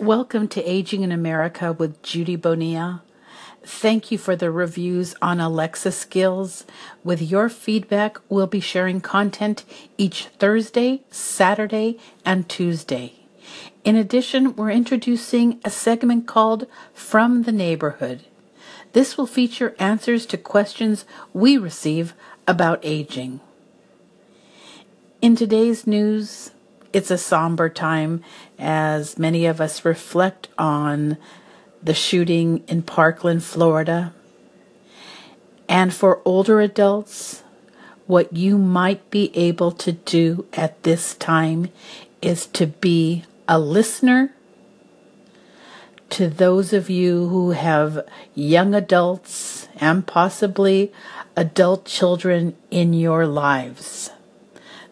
Welcome to Aging in America with Judy Bonilla. Thank you for the reviews on Alexa skills. With your feedback, we'll be sharing content each Thursday, Saturday, and Tuesday. In addition, we're introducing a segment called From the Neighborhood. This will feature answers to questions we receive about aging. In today's news, it's a somber time as many of us reflect on the shooting in Parkland, Florida. And for older adults, what you might be able to do at this time is to be a listener to those of you who have young adults and possibly adult children in your lives.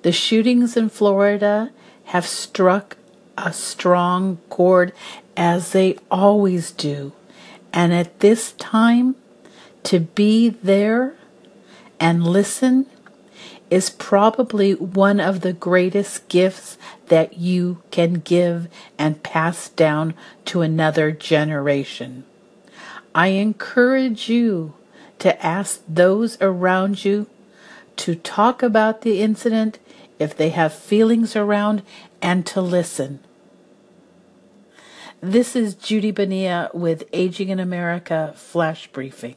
The shootings in Florida have struck a strong chord as they always do. And at this time, to be there and listen is probably one of the greatest gifts that you can give and pass down to another generation. I encourage you to ask those around you to talk about the incident if they have feelings around, and to listen. This is Judy Bonilla with Aging in America Flash Briefing.